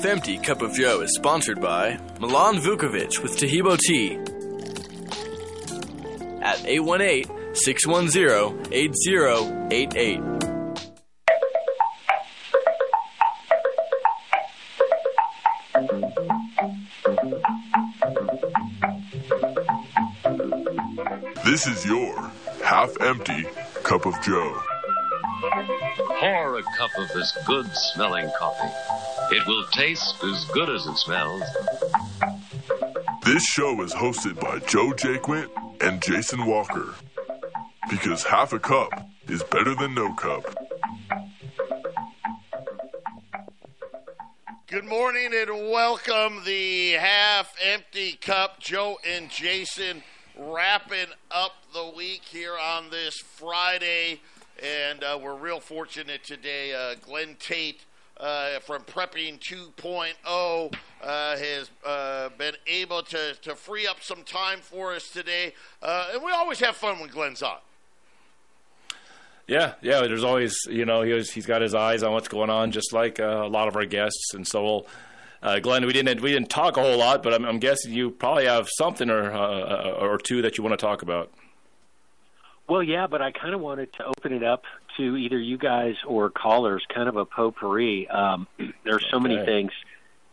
Half Empty Cup of Joe is sponsored by Milan Vukovic with Taheebo Tea at 818 610 8088. This is your half empty cup of Joe. Pour a cup of this good smelling coffee. It will taste as good as it smells. This show is hosted by Joe Jaquint and Jason Walker. Because half a cup is better than no cup. Good morning and welcome the half empty cup. Joe and Jason wrapping up the week here on this Friday. And uh, we're real fortunate today. Uh, Glenn Tate uh, from Prepping 2.0 uh, has uh, been able to, to free up some time for us today. Uh, and we always have fun when Glenn's on. Yeah, yeah. There's always, you know, he was, he's got his eyes on what's going on, just like a lot of our guests. And so we'll uh, Glenn, we didn't we didn't talk a whole lot, but I'm, I'm guessing you probably have something or uh, or two that you want to talk about. Well, yeah, but I kind of wanted to open it up to either you guys or callers, kind of a potpourri. Um, there's so okay. many things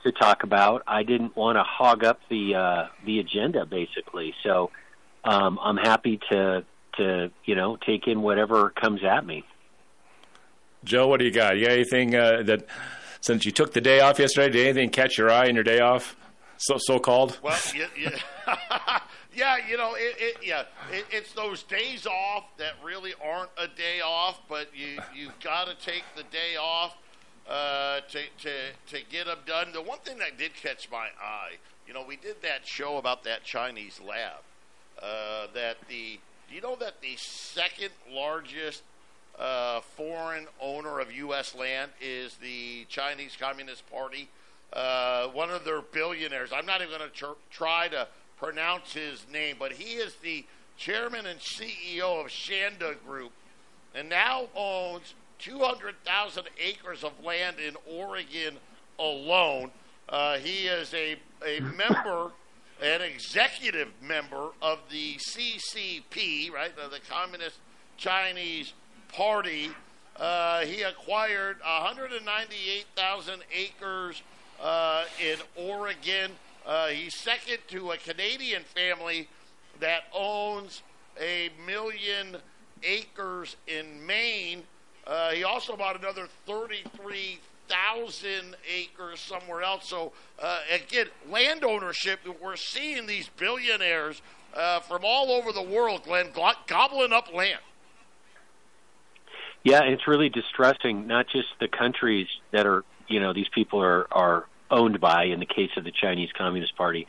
to talk about. I didn't want to hog up the uh, the agenda, basically. So um, I'm happy to to you know take in whatever comes at me. Joe, what do you got? You got anything uh, that since you took the day off yesterday, did anything catch your eye in your day off? So so called. Well, yeah, yeah. yeah you know, it, it yeah, it, it's those days off that really aren't a day off, but you you've got to take the day off uh, to to to get them done. The one thing that did catch my eye, you know, we did that show about that Chinese lab. Uh, that the do you know that the second largest uh, foreign owner of U.S. land is the Chinese Communist Party. Uh, one of their billionaires. I'm not even going to tr- try to pronounce his name, but he is the chairman and CEO of Shanda Group, and now owns 200,000 acres of land in Oregon alone. Uh, he is a a member. An executive member of the CCP, right, the Communist Chinese Party. Uh, he acquired 198,000 acres uh, in Oregon. Uh, he's second to a Canadian family that owns a million acres in Maine. Uh, he also bought another 33,000 acres somewhere else. So, uh, again, land ownership, we're seeing these billionaires uh, from all over the world, Glenn, gobbling up land. Yeah, it's really distressing. Not just the countries that are, you know, these people are are owned by. In the case of the Chinese Communist Party,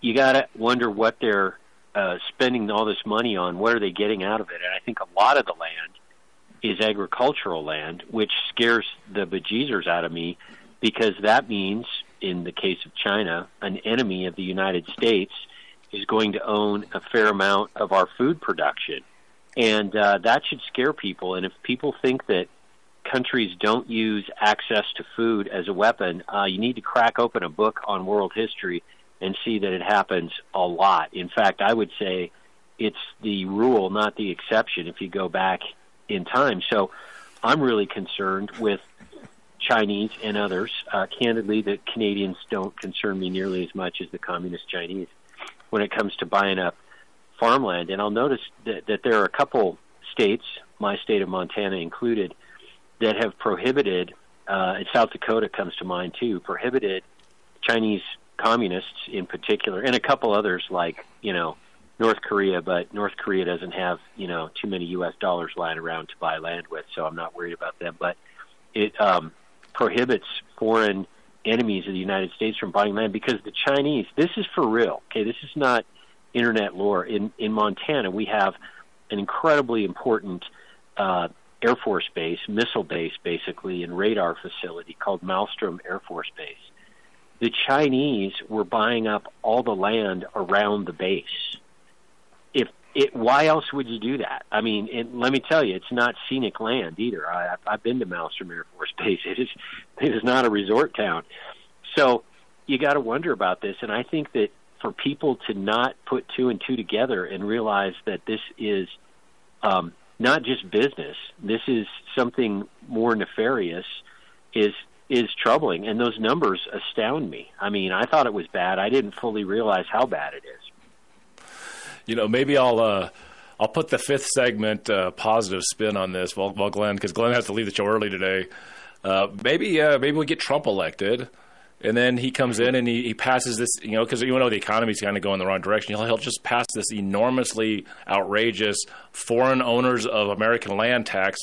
you got to wonder what they're uh, spending all this money on. What are they getting out of it? And I think a lot of the land is agricultural land, which scares the bejesus out of me because that means, in the case of China, an enemy of the United States is going to own a fair amount of our food production and uh, that should scare people. And if people think that countries don't use access to food as a weapon, uh, you need to crack open a book on world history and see that it happens a lot. In fact, I would say it's the rule, not the exception, if you go back in time. So I'm really concerned with Chinese and others. Uh, candidly, the Canadians don't concern me nearly as much as the communist Chinese when it comes to buying up farmland. And I'll notice that, that there are a couple states, my state of Montana included, that have prohibited, uh, and South Dakota comes to mind too, prohibited Chinese communists in particular, and a couple others like, you know, North Korea, but North Korea doesn't have, you know, too many U.S. dollars lying around to buy land with, so I'm not worried about them. But it um, prohibits foreign enemies of the United States from buying land because the Chinese, this is for real, okay, this is not internet lore. In in Montana, we have an incredibly important uh, Air Force base, missile base, basically, and radar facility called Malmstrom Air Force Base. The Chinese were buying up all the land around the base. If it, why else would you do that? I mean, it, let me tell you, it's not scenic land either. I, I've been to Malmstrom Air Force Base. It is, it is not a resort town. So you got to wonder about this, and I think that for people to not put two and two together and realize that this is um, not just business, this is something more nefarious, is is troubling, and those numbers astound me. I mean, I thought it was bad. I didn't fully realize how bad it is. You know, maybe I'll uh, I'll put the fifth segment uh, positive spin on this. Well, well, Glenn, because Glenn has to leave the show early today. Uh, maybe uh, maybe we get Trump elected, and then he comes in and he, he passes this. You know, because you know the economy's kind of going the wrong direction. He'll, he'll just pass this enormously outrageous foreign owners of American land tax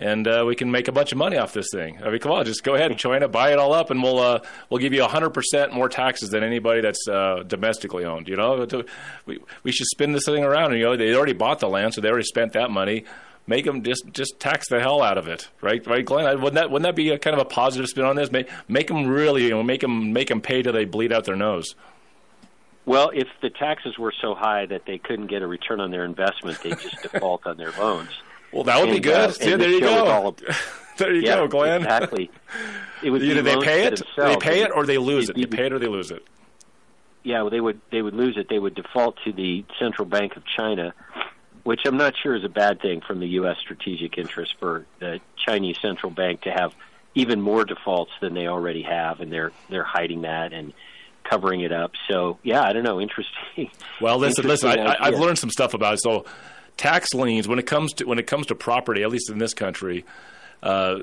and uh, we can make a bunch of money off this thing. I mean, come on, just go ahead and join China, buy it all up, and we'll uh, we'll give you hundred percent more taxes than anybody that's uh, domestically owned. You know, we we should spin this thing around. You know, they already bought the land, so they already spent that money. Make them just just tax the hell out of it, right? Right, Glenn? Wouldn't that wouldn't that be a kind of a positive spin on this? Make make them really, you know, make them make them pay till they bleed out their nose. Well, if the taxes were so high that they couldn't get a return on their investment, they'd just default on their loans. Well, that would and, be good. Uh, yeah, there you go. there you yeah, go, Glenn. Exactly. It would Either they pay it, they pay it, or they lose it. They pay it or they lose it. Yeah, well, they would they would lose it. They would default to the Central Bank of China, which I'm not sure is a bad thing from the U.S. strategic interest for the Chinese central bank to have even more defaults than they already have, and they're they're hiding that and covering it up. So yeah, I don't know. Interesting. Well, listen, listen. I, I've learned some stuff about it. So tax liens when it comes to when it comes to property, at least in this country, uh,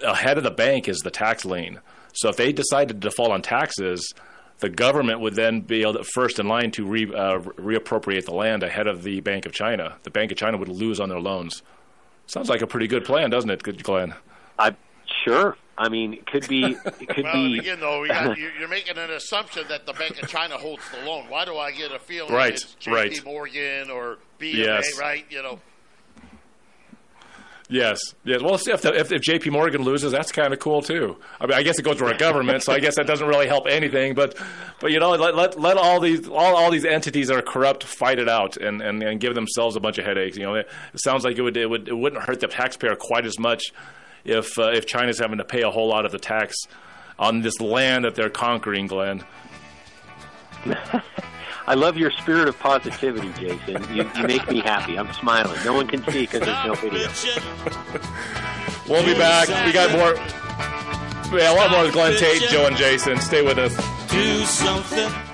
ahead of the bank is the tax lien. So if they decide to default on taxes, the government would then be able to, first in line to re, uh, reappropriate the land ahead of the Bank of China. The Bank of China would lose on their loans. Sounds like a pretty good plan, doesn't it, Glenn? I sure. I mean, it could be. It could well, be. Again, though, you're making an assumption that the Bank of China holds the loan. Why do I get a feeling right, it's J.P. right. Morgan or BofA, yes. right? You know. Yes, yes. Well, if, if, if J.P. Morgan loses, that's kind of cool too. I mean, I guess it goes to our government, so I guess that doesn't really help anything. But, but you know, let let, let all these all, all these entities that are corrupt fight it out and, and, and give themselves a bunch of headaches. You know, it, it sounds like it would it would it wouldn't hurt the taxpayer quite as much if uh, if China's having to pay a whole lot of the tax on this land that they're conquering, Glenn. I love your spirit of positivity, Jason. You, you make me happy. I'm smiling. No one can see because there's no video. we'll be back. We got more. Yeah, a lot more with Glenn Tate, Joe, and Jason. Stay with us. Do something.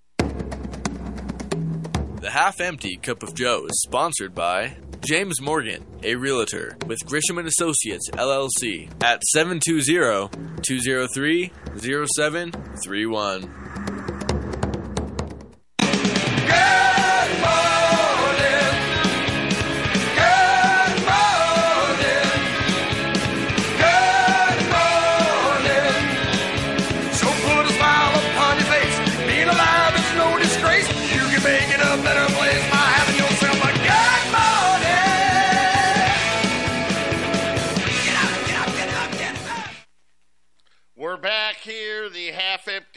The Half Empty Cup of Joe is sponsored by James Morgan, a realtor with Grisham and Associates LLC at 720 203 0731.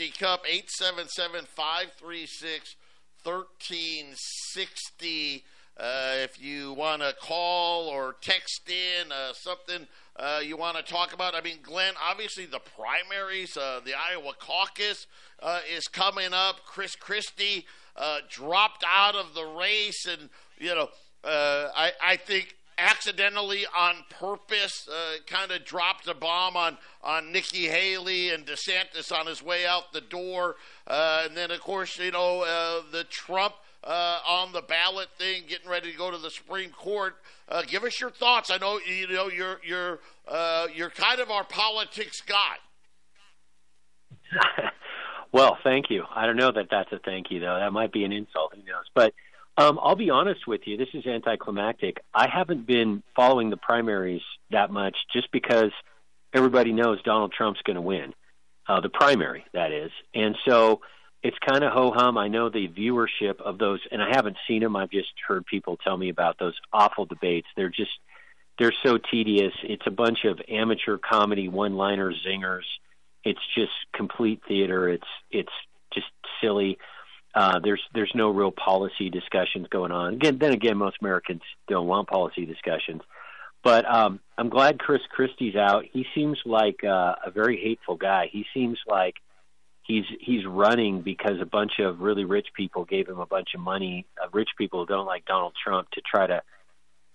50 Cup, 877 536 1360. Uh, if you want to call or text in uh, something uh, you want to talk about, I mean, Glenn, obviously the primaries, uh, the Iowa caucus uh, is coming up. Chris Christie uh, dropped out of the race, and, you know, I, I think accidentally on purpose uh, kind of dropped a bomb on, on Nikki Haley and DeSantis on his way out the door. Uh, and then, of course, you know, uh, the Trump uh, on the ballot thing, getting ready to go to the Supreme Court. Uh, give us your thoughts. I know you know you're you're uh, you're kind of our politics guy. Well, thank you. I don't know that that's a thank you though. That might be an insult. Who knows? But um, I'll be honest with you. This is anticlimactic. I haven't been following the primaries that much, just because everybody knows Donald Trump's going to win uh, the primary. That is, and so it's kind of ho hum. I know the viewership of those, and I haven't seen them. I've just heard people tell me about those awful debates. They're just they're so tedious. It's a bunch of amateur comedy one-liner zingers. It's just complete theater. It's it's just silly. Uh, there's there's no real policy discussions going on. Again, then again, most Americans don't want policy discussions. But um, I'm glad Chris Christie's out. He seems like uh, a very hateful guy. He seems like he's he's running because a bunch of really rich people gave him a bunch of money. Uh, rich people don't like Donald Trump to try to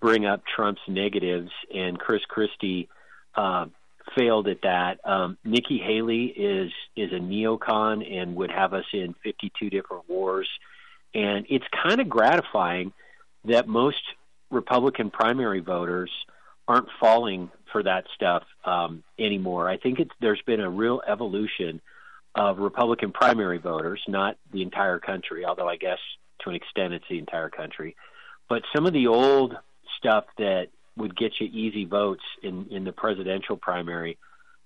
bring up Trump's negatives, and Chris Christie uh, failed at that. Um, Nikki Haley is is a neocon and would have us in 52 different wars, and it's kind of gratifying that most Republican primary voters aren't falling for that stuff um, anymore. I think it's there's been a real evolution of Republican primary voters, not the entire country, although I guess to an extent it's the entire country. But some of the old stuff that would get you easy votes in in the presidential primary,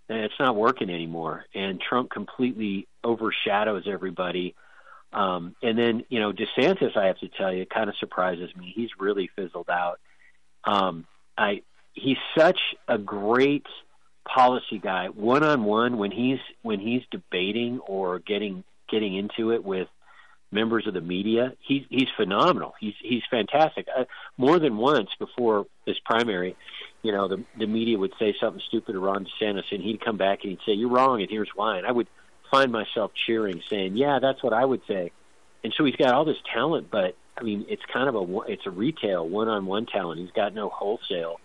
and it's not working anymore. And Trump completely overshadows everybody. Um, and then you know DeSantis, I have to tell you, kind of surprises me. He's really fizzled out. Um, I he's such a great policy guy one on one when he's when he's debating or getting getting into it with members of the media. He's he's phenomenal. He's he's fantastic. Uh, more than once before this primary you know the the media would say something stupid to Ron DeSantis and he'd come back and he'd say you're wrong and here's why. And I would find myself cheering saying yeah that's what I would say. And so he's got all this talent but I mean it's kind of a it's a retail one on one talent. He's got no wholesale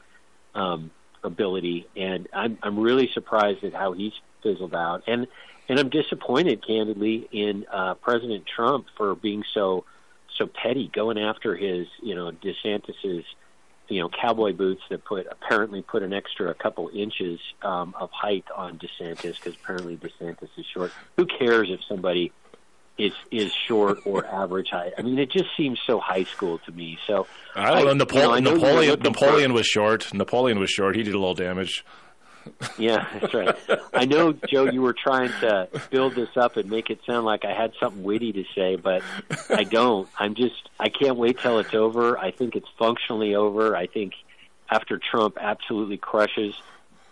um ability, and I'm I'm really surprised at how he's fizzled out, and and I'm disappointed, candidly, in uh, President Trump for being so so petty, going after his you know DeSantis's you know cowboy boots that put apparently put an extra couple inches um, of height on DeSantis because apparently DeSantis is short. Who cares if somebody is is short or average height. I mean, it just seems so high school to me. So I don't know. you know, I Napoleon, know Napoleon, Napoleon was short. Napoleon was short. He did a little damage. Yeah, that's right. I know, Joe, you were trying to build this up and make it sound like I had something witty to say, but I don't. I'm just, I can't wait till it's over. I think it's functionally over. I think after Trump absolutely crushes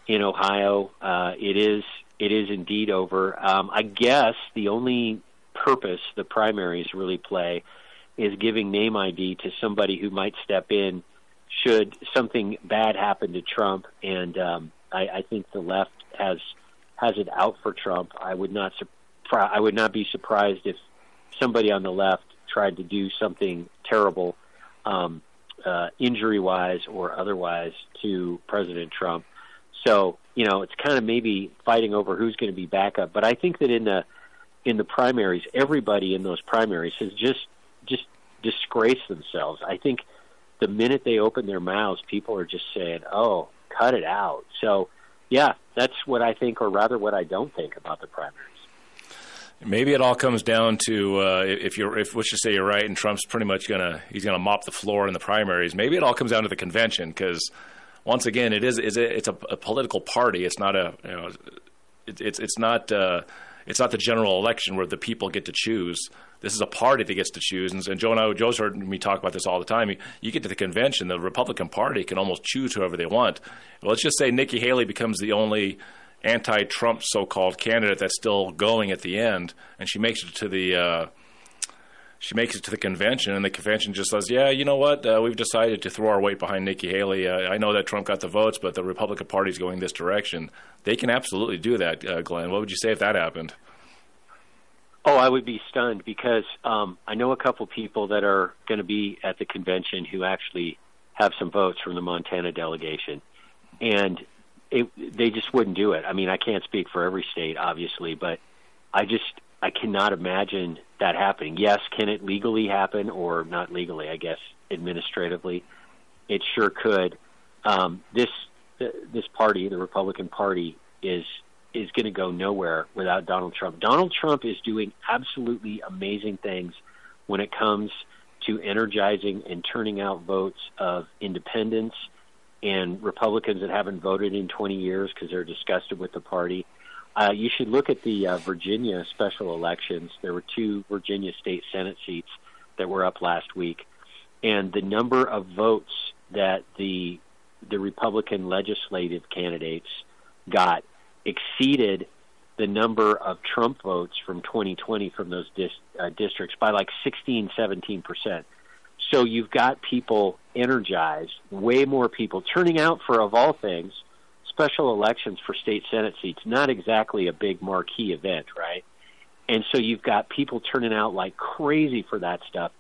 in Ohio, uh, it is, it is indeed over. Um, I guess the only purpose the primaries really play is giving name ID to somebody who might step in should something bad happen to Trump, and um, I, I think the left has has it out for Trump. I would not surpri- I would not be surprised if somebody on the left tried to do something terrible, um, uh, injury wise or otherwise, to President Trump. So you know, it's kind of maybe fighting over who's going to be backup. But I think that in the in the primaries, everybody in those primaries has just just disgrace themselves. I think the minute they open their mouths, people are just saying, "Oh, cut it out." So, yeah, that's what I think, or rather, what I don't think about the primaries. Maybe it all comes down to uh, if you're if let's just say you're right and Trump's pretty much gonna he's gonna mop the floor in the primaries. Maybe it all comes down to the convention because once again it is is it's a, a, political party. It's not a you know it, it's it's not uh, it's not the general election where the people get to choose. This is a party that gets to choose. And, and Joe and I, Joe's heard me talk about this all the time. You, you get to the convention, the Republican Party can almost choose whoever they want. Well, let's just say Nikki Haley becomes the only anti-Trump so-called candidate that's still going at the end, and she makes it to the uh, she makes it to the convention, and the convention just says, "Yeah, you know what? Uh, we've decided to throw our weight behind Nikki Haley. Uh, I know that Trump got the votes, but the Republican Party is going this direction." They can absolutely do that, uh, Glenn. What would you say if that happened? Oh, I would be stunned because um, I know a couple people that are going to be at the convention who actually have some votes from the Montana delegation, and it, they just wouldn't do it. I mean, I can't speak for every state, obviously, but I just I cannot imagine that happening. Yes, can it legally happen or not legally? I guess administratively, it sure could. Um, this this party, the Republican Party, is is going to go nowhere without Donald Trump. Donald Trump is doing absolutely amazing things when it comes to energizing and turning out votes of independents and Republicans that haven't voted in 20 years because they're disgusted with the party. Uh, you should look at the uh, Virginia special elections. There were two Virginia state Senate seats that were up last week, and the number of votes that the the Republican legislative candidates got exceeded the number of Trump votes from 2020 from those dis, uh, districts by like 16, 17 percent. So you've got people energized, way more people turning out for, of all things, special elections for state senate seats. Not exactly a big marquee event, right? And so you've got people turning out like crazy for that stuff.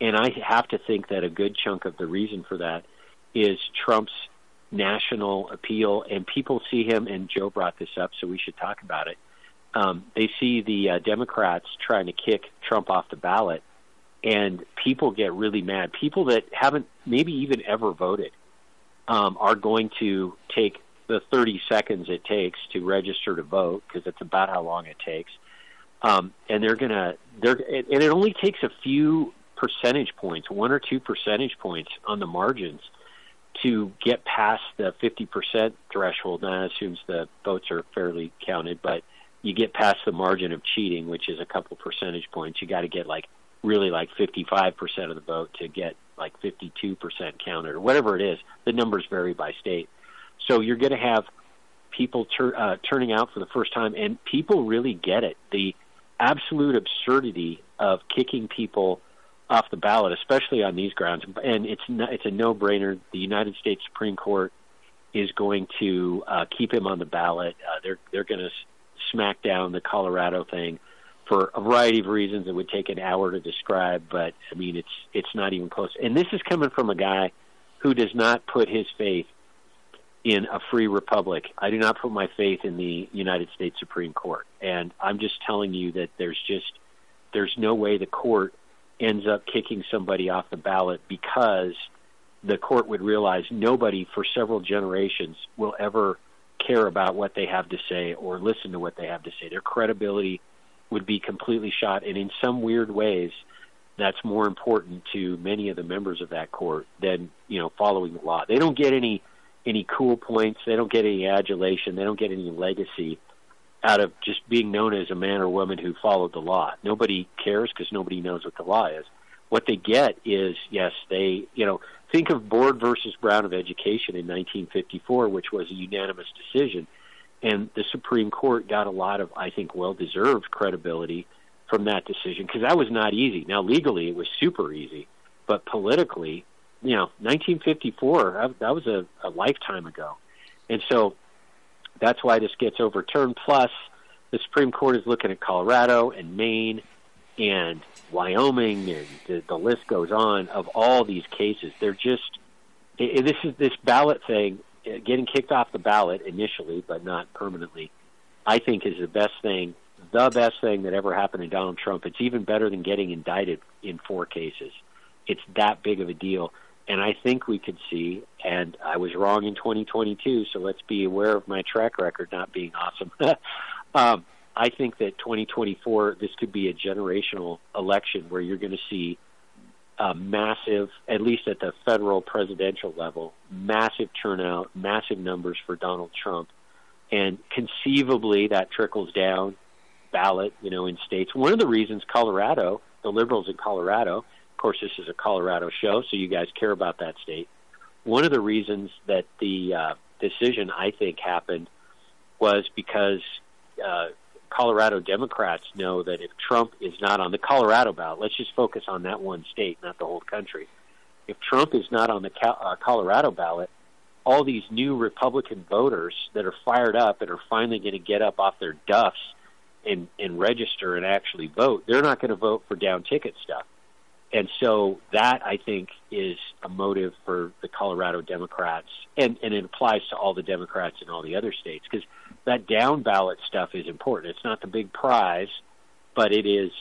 And I have to think that a good chunk of the reason for that is Trump's national appeal. And people see him, and Joe brought this up, so we should talk about it. Um, they see the uh, Democrats trying to kick Trump off the ballot and people get really mad. People that haven't maybe even ever voted um, are going to take the 30 seconds it takes to register to vote because that's about how long it takes. Um, and they're gonna they're and it only takes a few percentage points, one or two percentage points on the margins to get past the 50% threshold. Now, that assumes the votes are fairly counted, but you get past the margin of cheating, which is a couple percentage points. You got to get like really like 55% of the vote to get like 52% counted or whatever it is. The numbers vary by state. So you're going to have people tur- uh, turning out for the first time, and people really get it. The absolute absurdity of kicking people off the ballot, especially on these grounds, and it's no, it's a no-brainer. The United States Supreme Court is going to uh, keep him on the ballot. Uh, they're they're going to smack down the Colorado thing for a variety of reasons. It would take an hour to describe, but I mean, it's it's not even close. And this is coming from a guy who does not put his faith in a free republic. I do not put my faith in the United States Supreme Court, and I'm just telling you that there's just there's no way the court ends up kicking somebody off the ballot because the court would realize nobody for several generations will ever care about what they have to say or listen to what they have to say. Their credibility would be completely shot. And in some weird ways, that's more important to many of the members of that court than you know following the law. They don't get any any cool points. They don't get any adulation. They don't get any legacy out of just being known as a man or woman who followed the law. Nobody cares because nobody knows what the law is. What they get is yes, they you know think of Board versus Brown of Education in 1954, which was a unanimous decision and the Supreme Court got a lot of, I think, well deserved credibility from that decision because that was not easy. Now, legally, it was super easy, but politically, you know, 1954, that was a, a lifetime ago. And so that's why this gets overturned. Plus, the Supreme Court is looking at Colorado and Maine and Wyoming, and the, the list goes on of all these cases. They're just this is this ballot thing uh, getting kicked off the ballot initially, but not permanently, I think is the best thing, the best thing that ever happened to Donald Trump. It's even better than getting indicted in four cases. it's that big of a deal. And I think we could see, and I was wrong in 2022, so let's be aware of my track record not being awesome. um, I think that 2024, this could be a generational election where you're going to see a massive, at least at the federal presidential level, massive turnout, massive numbers for Donald Trump. And conceivably that trickles down ballot, you know, in states. One of the reasons Colorado, the liberals in Colorado, course, this is a Colorado show, so you guys care about that state. One of the reasons that the uh, decision, I think, happened was because uh, Colorado Democrats know that if Trump is not on the Colorado ballot, let's just focus on that one state, not the whole country. If Trump is not on the uh, Colorado ballot, all these new Republican voters that are fired up and are finally going to get up off their duffs and, and register and actually vote, they're not going to vote for down ticket stuff. And so that I think is a motive for the Colorado Democrats, and, and it applies to all the Democrats in all the other states because that down ballot stuff is important. It's not the big prize, but it is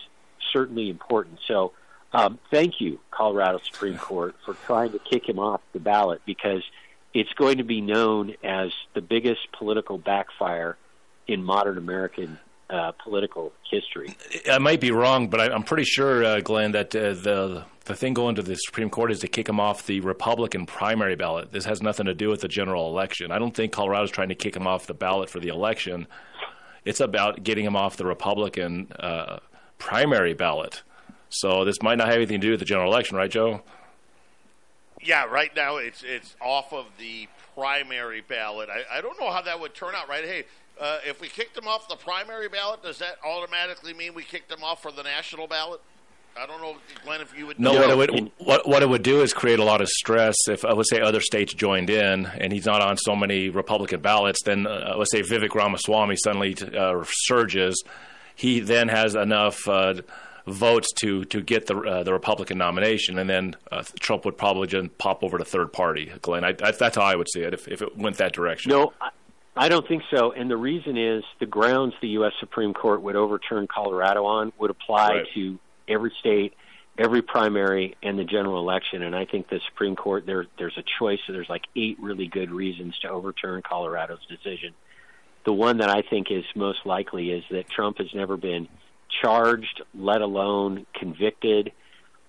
certainly important. So um, thank you, Colorado Supreme Court, for trying to kick him off the ballot because it's going to be known as the biggest political backfire in modern American uh, political history. I might be wrong, but I, am pretty sure, uh, Glenn, that uh, the the thing going to the Supreme Court is to kick him off the Republican primary ballot. This has nothing to do with the general election. I don't think Colorado's trying to kick him off the ballot for the election. It's about getting him off the Republican uh, primary ballot. So this might not have anything to do with the general election, right, Joe? Yeah, right now it's it's off of the primary ballot. I, I don't know how that would turn out, right? Hey, uh, if we kicked them off the primary ballot, does that automatically mean we kicked them off for the national ballot? I don't know, Glenn, if you would. No, what it would what, what it would do is create a lot of stress. If I would say other states joined in, and he's not on so many Republican ballots, then uh, let's say Vivek Ramaswamy suddenly uh, surges. He then has enough uh, votes to to get the uh, the Republican nomination, and then uh, Trump would probably just pop over to third party. Glenn, I, I, that's how I would see it if, if it went that direction. No. I- I don't think so. And the reason is the grounds the U.S. Supreme Court would overturn Colorado on would apply right. to every state, every primary, and the general election. And I think the Supreme Court, there, there's a choice. So there's like eight really good reasons to overturn Colorado's decision. The one that I think is most likely is that Trump has never been charged, let alone convicted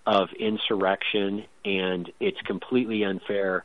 of insurrection. And it's completely unfair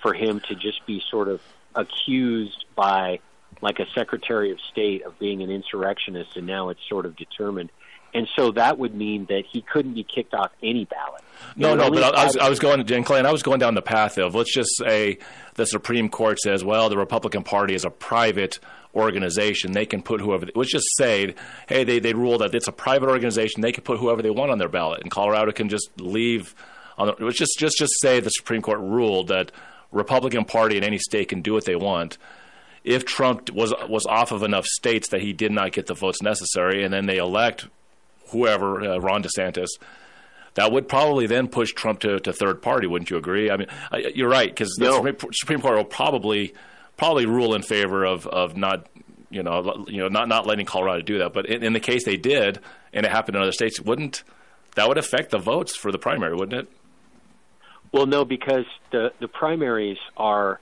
for him to just be sort of accused by like a secretary of state of being an insurrectionist, and now it's sort of determined. And so that would mean that he couldn't be kicked off any ballot. No, no, but I was, I was going, Jen Clay, I was going down the path of let's just say the Supreme Court says, well, the Republican Party is a private organization. They can put whoever. Let's just say, hey, they they rule that it's a private organization. They can put whoever they want on their ballot, and Colorado can just leave. On the, let's just just just say the Supreme Court ruled that Republican Party in any state can do what they want. If Trump was was off of enough states that he did not get the votes necessary, and then they elect whoever uh, Ron DeSantis, that would probably then push Trump to, to third party. Wouldn't you agree? I mean, I, you're right because the no. Supreme, Supreme Court will probably probably rule in favor of of not you know you know not not letting Colorado do that. But in, in the case they did, and it happened in other states, wouldn't that would affect the votes for the primary, wouldn't it? Well, no, because the the primaries are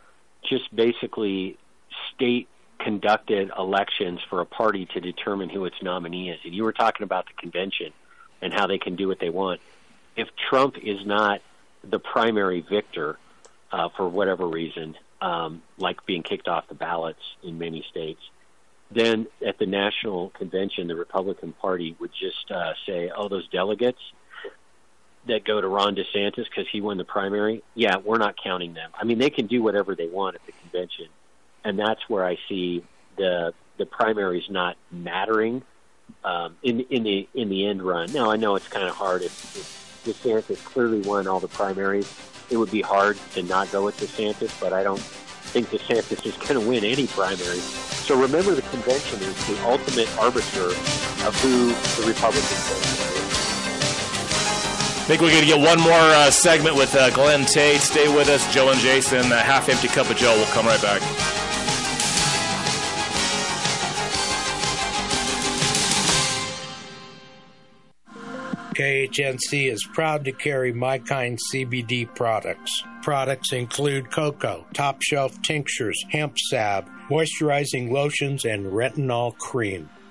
just basically state conducted elections for a party to determine who its nominee is. And you were talking about the convention and how they can do what they want. If Trump is not the primary victor uh, for whatever reason, um, like being kicked off the ballots in many states, then at the national convention, the Republican Party would just uh, say, "Oh, those delegates." That go to Ron DeSantis because he won the primary, yeah, we're not counting them. I mean, they can do whatever they want at the convention, and that's where I see the the primaries not mattering um, in in the in the end run. Now, I know it's kind of hard if, if DeSantis clearly won all the primaries. It would be hard to not go with DeSantis, but I don't think DeSantis is going to win any primaries. So remember, the convention is the ultimate arbiter of who the Republicans are. Think we're going to get one more uh, segment with uh, Glenn Tate. Stay with us, Joe and Jason. A half empty cup of Joe. We'll come right back. KHNC is proud to carry My Kind CBD products. Products include cocoa, top shelf tinctures, hemp salve, moisturizing lotions, and retinol cream.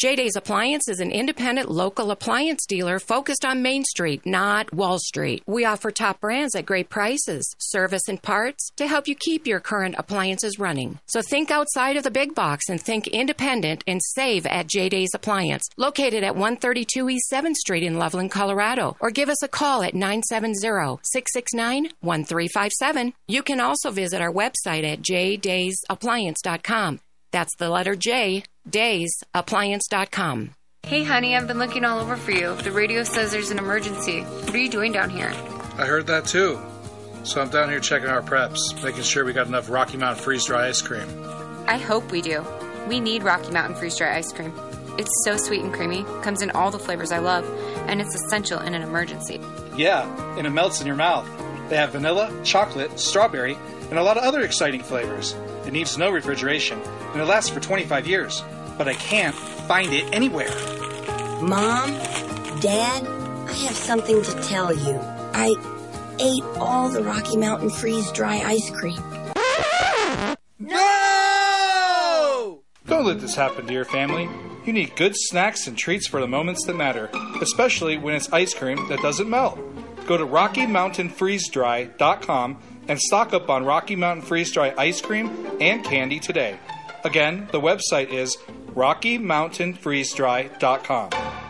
J Days Appliance is an independent local appliance dealer focused on Main Street, not Wall Street. We offer top brands at great prices, service and parts to help you keep your current appliances running. So think outside of the big box and think independent and save at J Days Appliance, located at 132 East 7th Street in Loveland, Colorado, or give us a call at 970-669-1357. You can also visit our website at jdaysappliance.com. That's the letter J, daysappliance.com. Hey, honey, I've been looking all over for you. The radio says there's an emergency. What are you doing down here? I heard that too. So I'm down here checking our preps, making sure we got enough Rocky Mountain freeze dry ice cream. I hope we do. We need Rocky Mountain freeze dry ice cream. It's so sweet and creamy, comes in all the flavors I love, and it's essential in an emergency. Yeah, and it melts in your mouth. They have vanilla, chocolate, strawberry, and a lot of other exciting flavors. It needs no refrigeration, and it lasts for 25 years. But I can't find it anywhere. Mom, Dad, I have something to tell you. I ate all the Rocky Mountain freeze dry ice cream. No! Don't let this happen to your family. You need good snacks and treats for the moments that matter, especially when it's ice cream that doesn't melt. Go to RockyMountainFreezeDry.com and stock up on Rocky Mountain Freeze Dry ice cream and candy today. Again, the website is RockyMountainFreezeDry.com.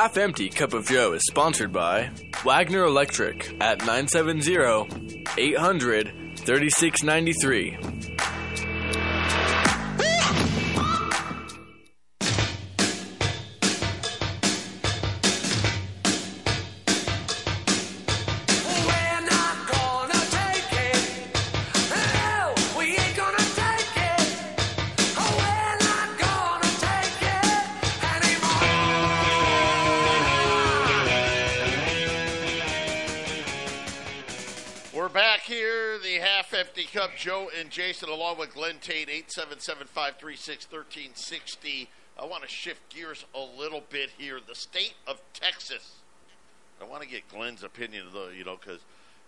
Half Empty Cup of Joe is sponsored by Wagner Electric at 970 800 3693. Joe and Jason, along with Glenn Tate, 877 536 1360. I want to shift gears a little bit here. The state of Texas. I want to get Glenn's opinion, though, you know, because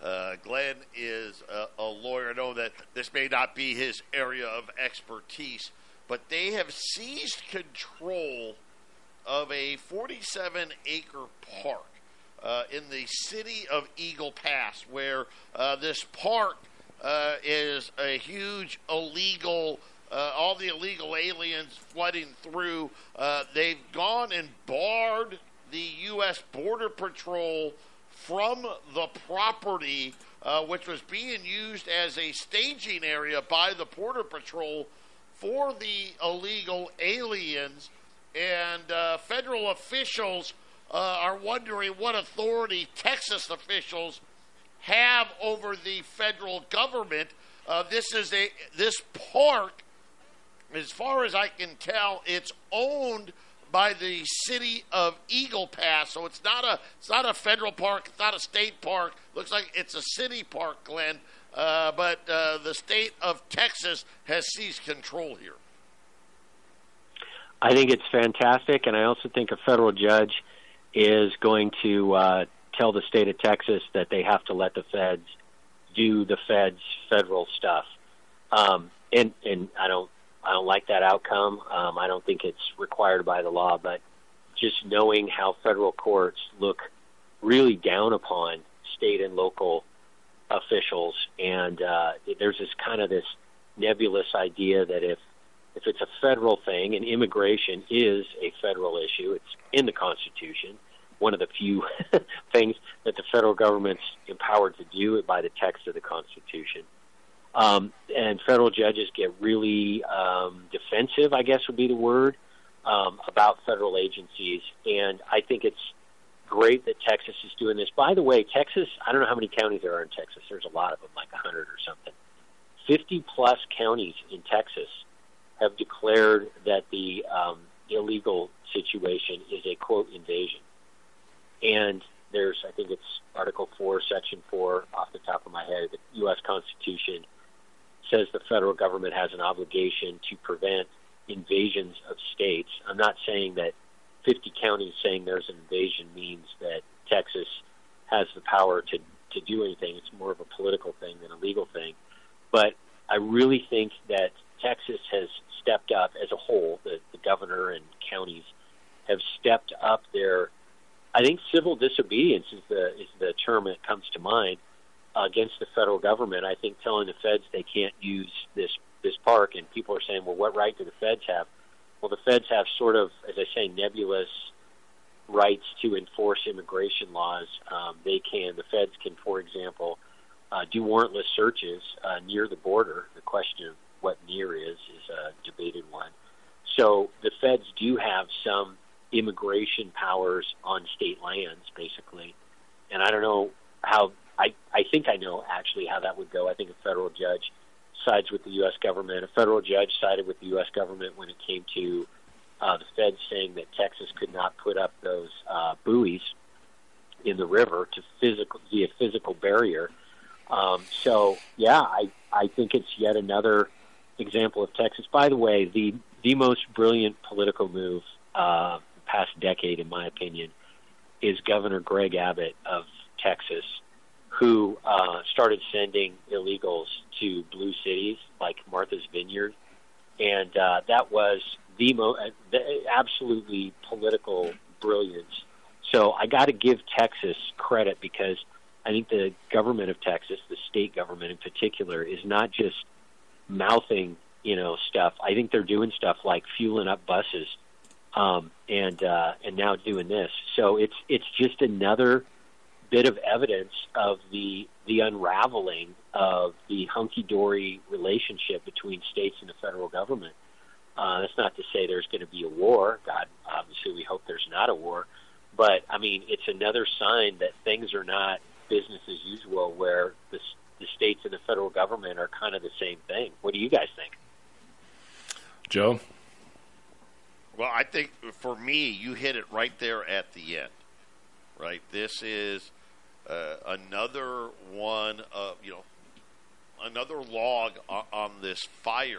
uh, Glenn is a, a lawyer. I know that this may not be his area of expertise, but they have seized control of a 47 acre park uh, in the city of Eagle Pass, where uh, this park uh, is a huge illegal. Uh, all the illegal aliens flooding through. Uh, they've gone and barred the U.S. Border Patrol from the property, uh, which was being used as a staging area by the Border Patrol for the illegal aliens. And uh, federal officials uh, are wondering what authority Texas officials have over the federal government. Uh, this is a this park, as far as I can tell, it's owned by the city of Eagle Pass. So it's not a it's not a federal park. It's not a state park. Looks like it's a city park, Glenn. Uh, but uh, the state of Texas has seized control here? I think it's fantastic, and I also think a federal judge is going to uh, tell the state of Texas that they have to let the feds do the feds federal stuff. Um, and and I don't I don't like that outcome. Um, I don't think it's required by the law, but just knowing how federal courts look really down upon state and local officials, and uh, there's this kind of this nebulous idea that if if it's a federal thing, and immigration is a federal issue, it's in the Constitution, one of the few things that the federal government's empowered to do by the text of the Constitution. Um, and federal judges get really um, defensive, I guess would be the word, um, about federal agencies. And I think it's great that Texas is doing this. By the way, Texas, I don't know how many counties there are in Texas. There's a lot of them, like 100 or something. 50 plus counties in Texas have declared that the um, illegal situation is a quote invasion. And there's, I think it's Article 4, Section 4, off the top of my head, the U.S. Constitution says the federal government has an obligation to prevent invasions of states. I'm not saying that 50 counties saying there's an invasion means that Texas has the power to, to do anything. It's more of a political thing than a legal thing. But I really think that Texas has stepped up as a whole. The, the governor and counties have stepped up their. I think civil disobedience is the is the term that comes to mind uh, against the federal government. I think telling the feds they can't use this this park, and people are saying, well, what right do the feds have? Well, the feds have sort of, as I say, nebulous rights to enforce immigration laws. Um, they can, the feds can, for example, uh, do warrantless searches uh, near the border. The question of what near is is a debated one. So the feds do have some immigration powers on state lands, basically. And I don't know how. I I think I know actually how that would go. I think a federal judge sides with the U.S. government. A federal judge sided with the U.S. government when it came to uh, the feds saying that Texas could not put up those uh, buoys in the river to physical be a physical barrier. Um, so yeah, I I think it's yet another example of Texas. By the way, the the most brilliant political move uh, past decade, in my opinion, is Governor Greg Abbott of Texas who uh, started sending illegals to blue cities like Martha's Vineyard, and uh, that was the, mo- uh, the absolutely political brilliance. So I got to give Texas credit because I think the government of Texas, the state government in particular, is not just mouthing you know stuff. I think they're doing stuff like fueling up buses, um, and uh, and now doing this. So it's it's just another bit of evidence of the the unraveling of the hunky dory relationship between states and the federal government. Uh, that's not to say there's going to be a war. God, obviously, we hope there's not a war. But I mean, it's another sign that things are not business as usual, where the, the states and the federal government are kind of the same thing. What do you guys think? Joe? Well, I think for me, you hit it right there at the end. Right, this is uh, another one of you know another log on, on this fire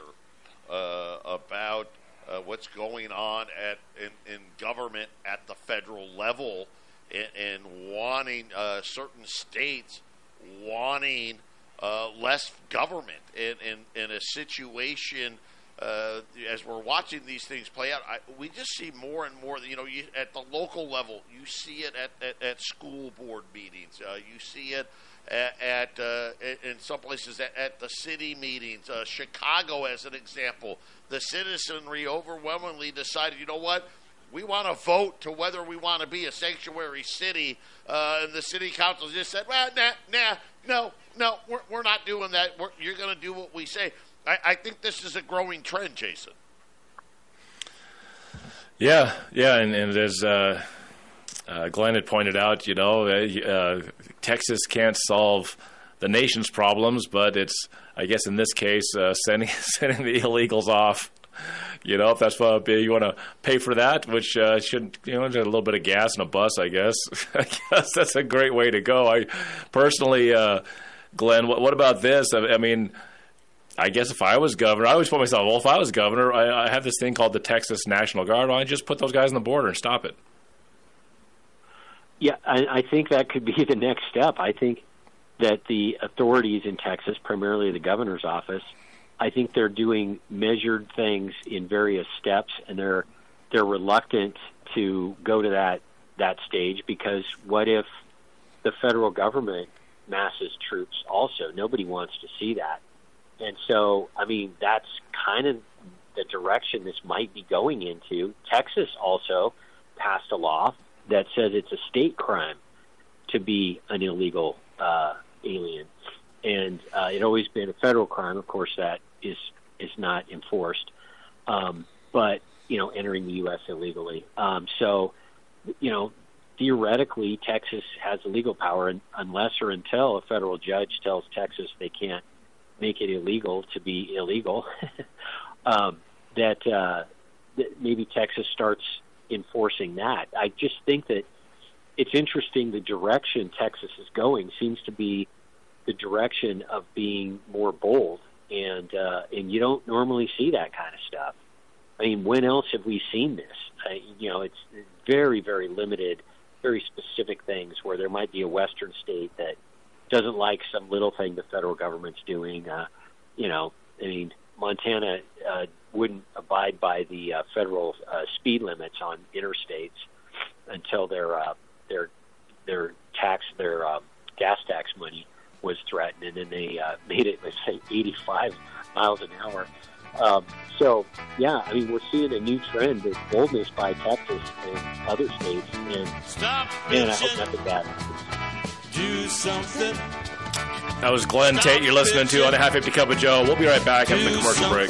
uh, about uh, what's going on at in, in, government at the federal level and, and wanting uh, certain states wanting uh, less government in, in, in a situation uh, as we're watching these things play out, I, we just see more and more. You know, you, at the local level, you see it at, at, at school board meetings. Uh, you see it at, at uh, in some places at, the city meetings. Uh, Chicago, as an example, the citizenry overwhelmingly decided, you know what? We want to vote to whether we want to be a sanctuary city, uh, and the city council just said, "Well, nah, nah, no, no, we're, we're not doing that. We're, you're going to do what we say." I, I think this is a growing trend, Jason. Yeah, yeah, and, and as uh, uh, Glenn had pointed out, you know, uh, uh Texas can't solve the nation's problems, but it's, I guess, in this case, uh, sending sending the illegals off. You know, if that's what you want to pay for that, which uh, should, you know, just a little bit of gas and a bus, I guess. I guess that's a great way to go. I personally, Glenn, what, what about this? I, I mean I guess if I was governor, I always put myself, well, if I was governor, I, I have this thing called the Texas National Guard. Don't I just put those guys on the border and stop it? Yeah, I, I think that could be the next step. I think that the authorities in Texas, primarily the governor's office, I think they're doing measured things in various steps, and they're they're reluctant to go to that that stage because what if the federal government masses troops also? Nobody wants to see that, and so I mean that's kind of the direction this might be going into. Texas also passed a law that says it's a state crime to be an illegal uh, alien, and uh, it always been a federal crime. Of course, that is is not enforced, um, but you know, entering the U.S. illegally. Um, so, you know, theoretically, Texas has the legal power, unless or until a federal judge tells Texas they can't make it illegal to be illegal, um, that, uh, that maybe Texas starts enforcing that. I just think that it's interesting the direction Texas is going seems to be the direction of being more bold, and uh, and you don't normally see that kind of stuff. I mean, when else have we seen this? Uh, you know, it's very very limited, very specific things where there might be a Western state that doesn't like some little thing the federal government's doing. Uh, you know, I mean, Montana uh, wouldn't abide by the uh, federal uh, speed limits on interstates until their uh, their their tax their uh, gas tax money was threatened, and then they uh, made it let's say 85 miles an hour. Um, so yeah, I mean we're seeing a new trend of boldness by Texas and other states, and Stop man, I hope nothing bad happens. Do something. That was Glenn Tate. You're listening to on a half empty cup of Joe. We'll be right back after the commercial break.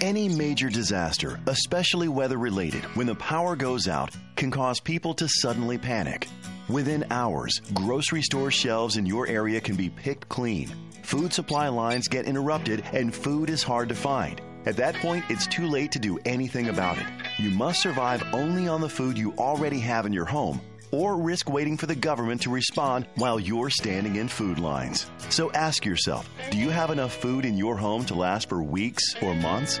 Any major disaster, especially weather related, when the power goes out, can cause people to suddenly panic. Within hours, grocery store shelves in your area can be picked clean. Food supply lines get interrupted and food is hard to find. At that point, it's too late to do anything about it. You must survive only on the food you already have in your home or risk waiting for the government to respond while you're standing in food lines. So ask yourself do you have enough food in your home to last for weeks or months?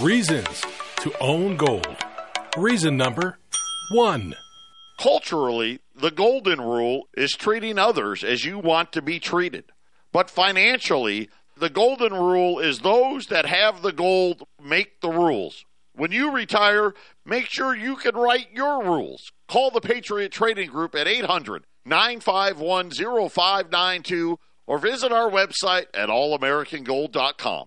Reasons to own gold. Reason number one. Culturally, the golden rule is treating others as you want to be treated. But financially, the golden rule is those that have the gold make the rules. When you retire, make sure you can write your rules. Call the Patriot Trading Group at 800 951 0592 or visit our website at allamericangold.com.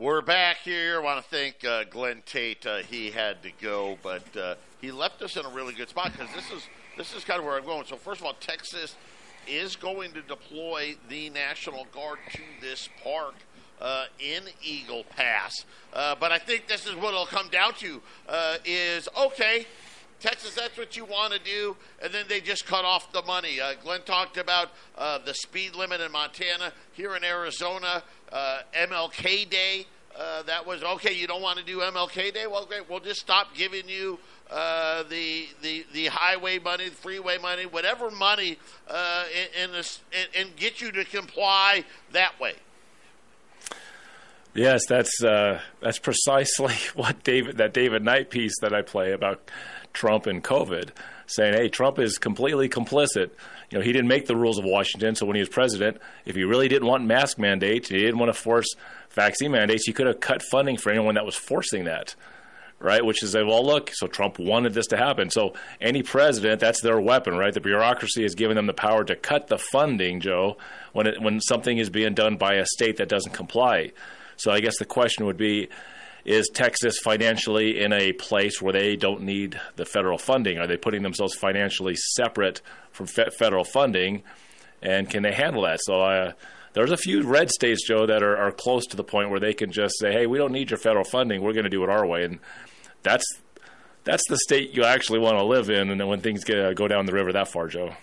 We're back here. I want to thank uh, Glenn Tate. Uh, he had to go, but uh, he left us in a really good spot because this is this is kind of where I'm going. So first of all, Texas is going to deploy the National Guard to this park uh, in Eagle Pass. Uh, but I think this is what it'll come down to: uh, is okay. Texas, that's what you want to do, and then they just cut off the money. Uh, Glenn talked about uh, the speed limit in Montana. Here in Arizona, uh, MLK Day. Uh, that was okay. You don't want to do MLK Day? Well, great. We'll just stop giving you uh, the the the highway money, the freeway money, whatever money, this, and, and get you to comply that way. Yes, that's uh, that's precisely what David that David Knight piece that I play about Trump and COVID, saying, "Hey, Trump is completely complicit. You know, he didn't make the rules of Washington, so when he was president, if he really didn't want mask mandates, he didn't want to force vaccine mandates, he could have cut funding for anyone that was forcing that." Right, which is, well, look, so Trump wanted this to happen. So any president, that's their weapon, right? The bureaucracy has given them the power to cut the funding, Joe, when it, when something is being done by a state that doesn't comply. So I guess the question would be is Texas financially in a place where they don't need the federal funding? Are they putting themselves financially separate from fe- federal funding? And can they handle that? So uh, there's a few red states, Joe, that are, are close to the point where they can just say, hey, we don't need your federal funding. We're going to do it our way. And that's that's the state you actually want to live in, and when things get, uh, go down the river that far, Joe.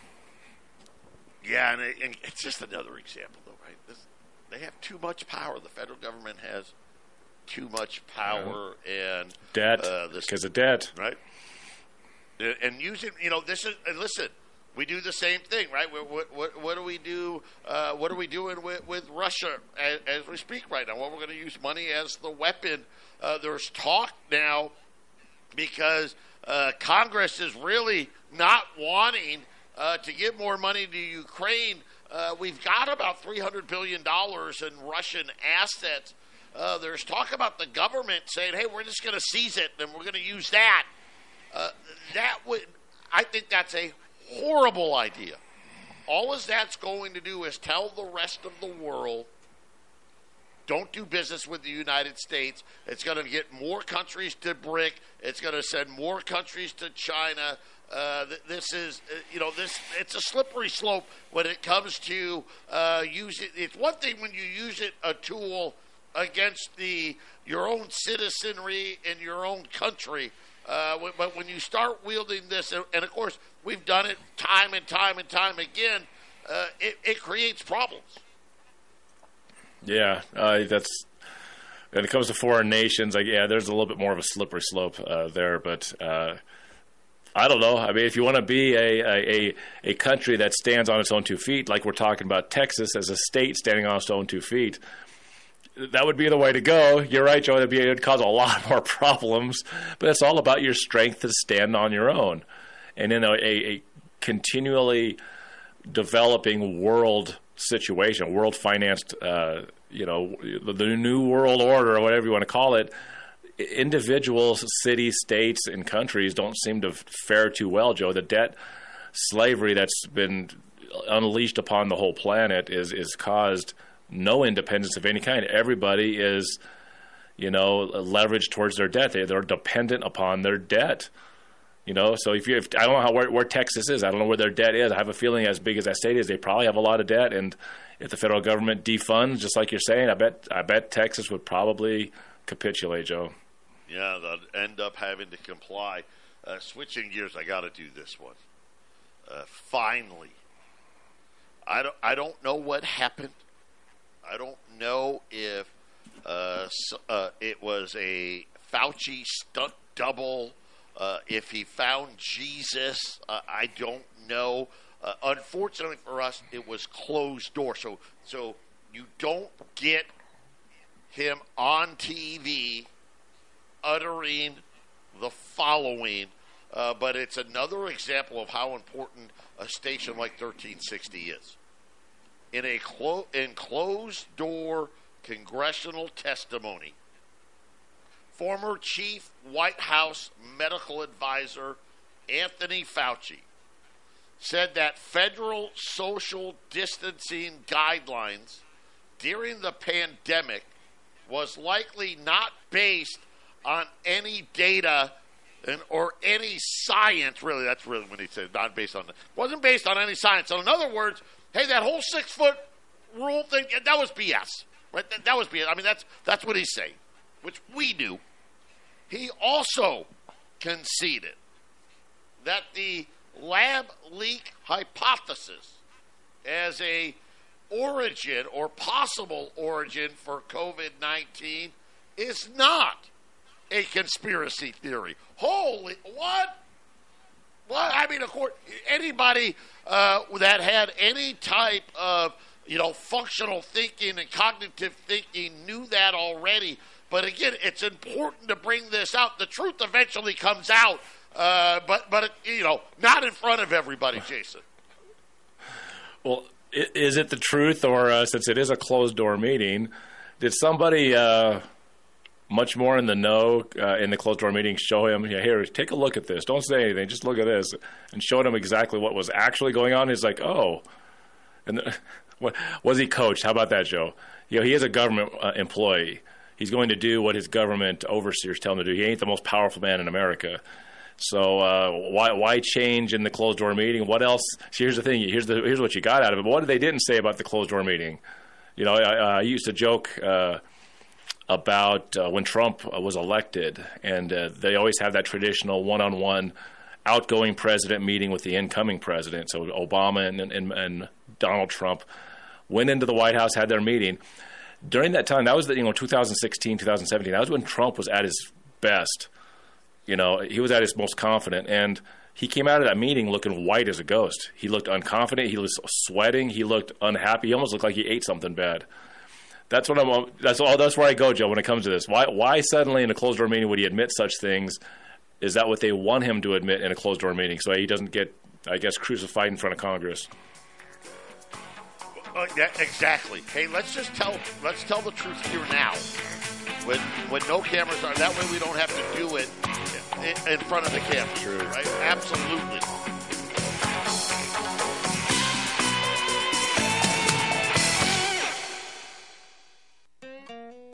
Yeah, and, it, and it's just another example, though, right? This, they have too much power. The federal government has too much power yeah. and debt uh, because of debt, right? And using, you know, this is and listen, we do the same thing, right? What, what, what do we do? Uh, what are we doing with, with Russia as, as, we speak right now? Well, we're going to use money as the weapon. Uh, there's talk now because uh, Congress is really not wanting uh, to give more money to Ukraine uh, we've got about $300 billion in Russian assets. Uh, there's talk about the government saying, hey, we're just going to seize it and we're going to use that. Uh, that would, I think that's a horrible idea. All that's going to do is tell the rest of the world don't do business with the United States. It's going to get more countries to BRIC. It's going to send more countries to China. Uh, this is, uh, you know, this it's a slippery slope when it comes to uh, using. It's one thing when you use it a tool against the your own citizenry in your own country. Uh, but when you start wielding this, and, of course we've done it time and time and time again, uh, it, it, creates problems. Yeah, uh, that's when it comes to foreign nations. Like, yeah, there's a little bit more of a slippery slope there, but I don't know. I mean, if you want to be a, a, a country that stands on its own two feet, like we're talking about Texas as a state standing on its own two feet, that would be the way to go. You're right, Joe. It'd, be, it'd cause a lot more problems, but it's all about your strength to stand on your own. And in a, a, a continually developing world situation, world financed, uh, you know, the new world order or whatever you want to call it, individual cities, states, and countries don't seem to fare too well, Joe. The debt slavery that's been unleashed upon the whole planet is is caused no independence of any kind. Everybody is, you know, leveraged towards their debt. They, they're dependent upon their debt. You know, so if you, if, I don't know how where, where, Texas is, I don't know where their debt is. I have a feeling, as big as that state is, they probably have a lot of debt. And if the federal government defunds, just like you're saying, I bet, I bet Texas would probably capitulate, Joe. Yeah, they'll end up having to comply. Uh, switching gears, I got to do this one. Uh, finally, I don't. I don't know what happened. I don't know if uh, uh it was a Fauci stunt double. Uh, if he found Jesus, uh, I don't know. unfortunately for us, it was closed door. So, so you don't get him on TV uttering the following, uh, but it's another example of how important a station like 1360 is. In a clo- closed door congressional testimony, former chief White House medical advisor Anthony Fauci said that federal social distancing guidelines during the pandemic was likely not based on any data and, or any science. Really, that's really when he said not based on wasn't based on any science. So in other words, hey, that whole six foot rule thing that was BS. Right? That, was BS. I mean, that's that's what he's saying, which we do. He also conceded that the lab leak hypothesis as a origin or possible origin for COVID 19 is not a conspiracy theory. Holy, what? What? I mean, of course, anybody uh, that had any type of, you know, functional thinking and cognitive thinking knew that already. But again, it's important to bring this out. The truth eventually comes out, uh, but but you know, not in front of everybody, Jason. Well, is it the truth, or uh, since it is a closed door meeting, did somebody uh, much more in the know uh, in the closed door meeting show him, yeah, here, take a look at this. Don't say anything, just look at this, and showed him exactly what was actually going on? He's like, oh, and the, what, was he coached? How about that, Joe? You know, he is a government uh, employee. He's going to do what his government overseers tell him to do. He ain't the most powerful man in America. So uh, why why change in the closed door meeting? What else? See, here's the thing. Here's the here's what you got out of it. But what did they didn't say about the closed door meeting? You know, I, I used to joke uh, about uh, when Trump was elected, and uh, they always have that traditional one-on-one outgoing president meeting with the incoming president. So Obama and, and, and Donald Trump went into the White House, had their meeting. During that time, that was the, you know 2016, 2017. That was when Trump was at his best you know, he was at his most confident, and he came out of that meeting looking white as a ghost. He looked unconfident. He was sweating. He looked unhappy. He almost looked like he ate something bad. That's what I'm. That's all. That's where I go, Joe. When it comes to this, why why suddenly in a closed door meeting would he admit such things? Is that what they want him to admit in a closed door meeting, so he doesn't get, I guess, crucified in front of Congress? Uh, yeah, exactly. Hey, let's just tell let's tell the truth here now. When when no cameras are, that way we don't have to do it in, in front of the camera. True. Right? Absolutely.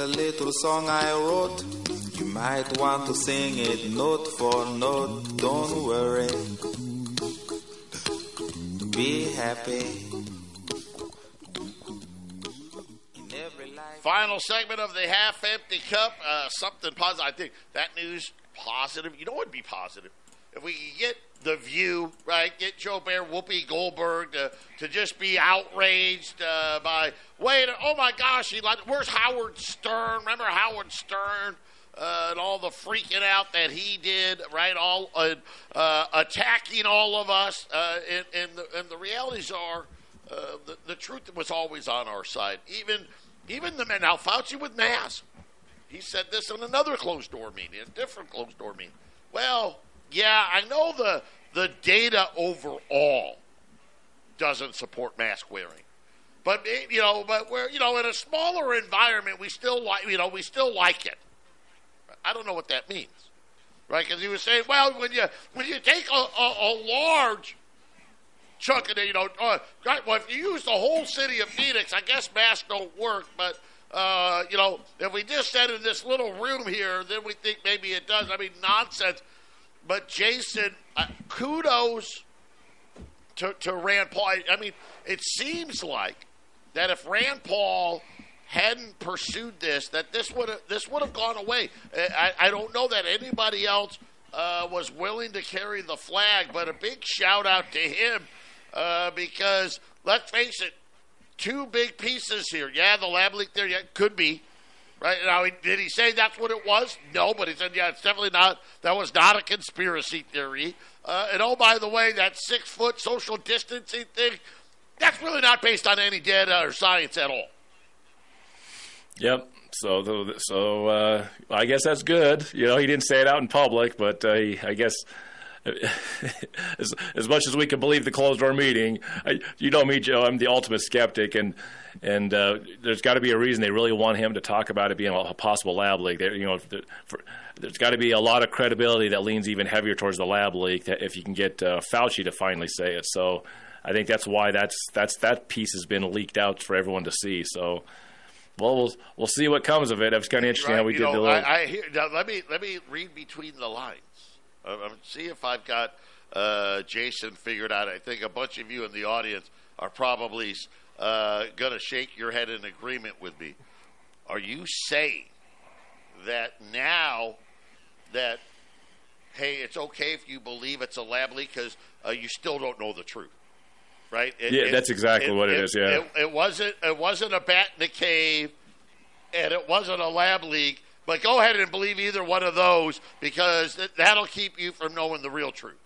A little song I wrote. You might want to sing it note for note. Don't worry. Be happy. Final segment of the half empty cup. Uh, something positive. I think that news positive. You know what would be positive? If we could get the view, right? Get Joy Behar, Whoopi Goldberg to, to just be outraged uh, by, wait, oh my gosh, he, where's Howard Stern? Remember Howard Stern? uh, and all the freaking out that he did, right? All uh, uh, attacking all of us, uh, and, and, the, and the realities are uh, the, the truth was always on our side. Even even the man now Fauci with masks, he said this in another closed door meeting, a different closed door meeting. Well, yeah, I know the the data overall doesn't support mask wearing. But you know, but we're you know in a smaller environment, we still like you know we still like it. I don't know what that means, right? Because he was saying, well, when you when you take a, a, a large chunk of it, you know, uh, well, if you use the whole city of Phoenix, I guess masks don't work, but. Uh, you know, if we just said in this little room here, then we think maybe it does. I mean, nonsense. But Jason, uh, kudos to, to Rand Paul. I, I mean, it seems like that if Rand Paul hadn't pursued this, that this would have this would have gone away. I, I don't know that anybody else uh, was willing to carry the flag, but a big shout out to him uh, because let's face it, two big pieces here. Yeah, the lab leak there, yeah, could be. Right now, did he say that's what it was? No, but he said, yeah, it's definitely not. That was not a conspiracy theory. Uh, and oh, by the way, that six foot social distancing thing, that's really not based on any data or science at all. Yep. So, so uh, I guess that's good. You know, he didn't say it out in public, but uh, he, I guess as, as much as we can believe the closed door meeting, I, you know me, Joe. I'm the ultimate skeptic, and and uh, there's got to be a reason they really want him to talk about it being a possible lab leak. There, you know, for, there's got to be a lot of credibility that leans even heavier towards the lab leak that if you can get uh, Fauci to finally say it. So I think that's why that's that's that piece has been leaked out for everyone to see. So. Well, we'll we'll see what comes of it. It was kind of interesting right, how we did know, the. Little... I, I hear, now, let me let me read between the lines. Uh, see if I've got uh, Jason figured out. I think a bunch of you in the audience are probably uh, going to shake your head in agreement with me. Are you saying that now that hey, it's okay if you believe it's a lab leak because uh, you still don't know the truth, right? It, yeah, it, that's exactly it, what it is. Yeah, it, wasn't. It wasn't a bat in the cave, and it wasn't a lab leak. But go ahead and believe either one of those because that'll keep you from knowing the real truth.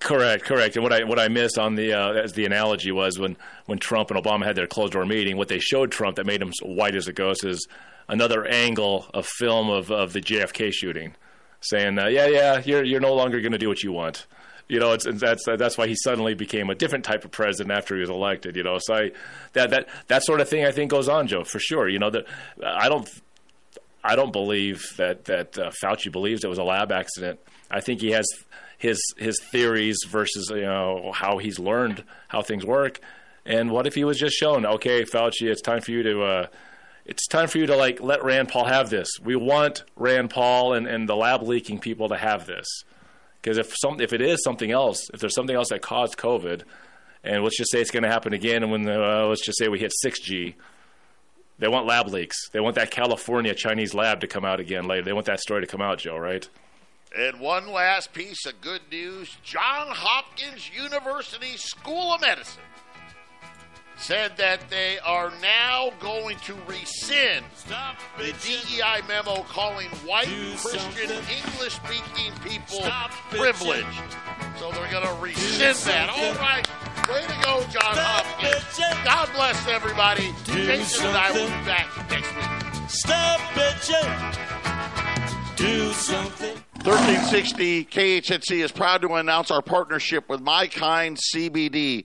Correct, correct. And what I what I missed on the uh, as the analogy was when when Trump and Obama had their closed door meeting, what they showed Trump that made him white as a ghost is another angle of film of of the JFK shooting, saying, uh, "Yeah, yeah, you're you're no longer going to do what you want." You know, it's, that's that's why he suddenly became a different type of president after he was elected. You know, so I, that that that sort of thing I think goes on, Joe, for sure. You know, that I don't I don't believe that that uh, Fauci believes it was a lab accident. I think he has his his theories versus you know how he's learned how things work. And what if he was just shown, okay, Fauci, it's time for you to uh, it's time for you to like let Rand Paul have this. We want Rand Paul and, and the lab leaking people to have this. Because if some if it is something else, if there's something else that caused COVID, and let's just say it's going to happen again, and when the, uh, let's just say we hit 6G, they want lab leaks. They want that California Chinese lab to come out again later. They want that story to come out, Joe, right? And one last piece of good news John Hopkins University School of Medicine said that they are now going to rescind the DEI memo calling white Christian English speaking people privileged. So they're going to rescind that. All right. Way to go, John Hopkins. God bless everybody. Jason and I will be back next week. Stop bitching. Do something. 1360 KHNC is proud to announce our partnership with My Kind CBD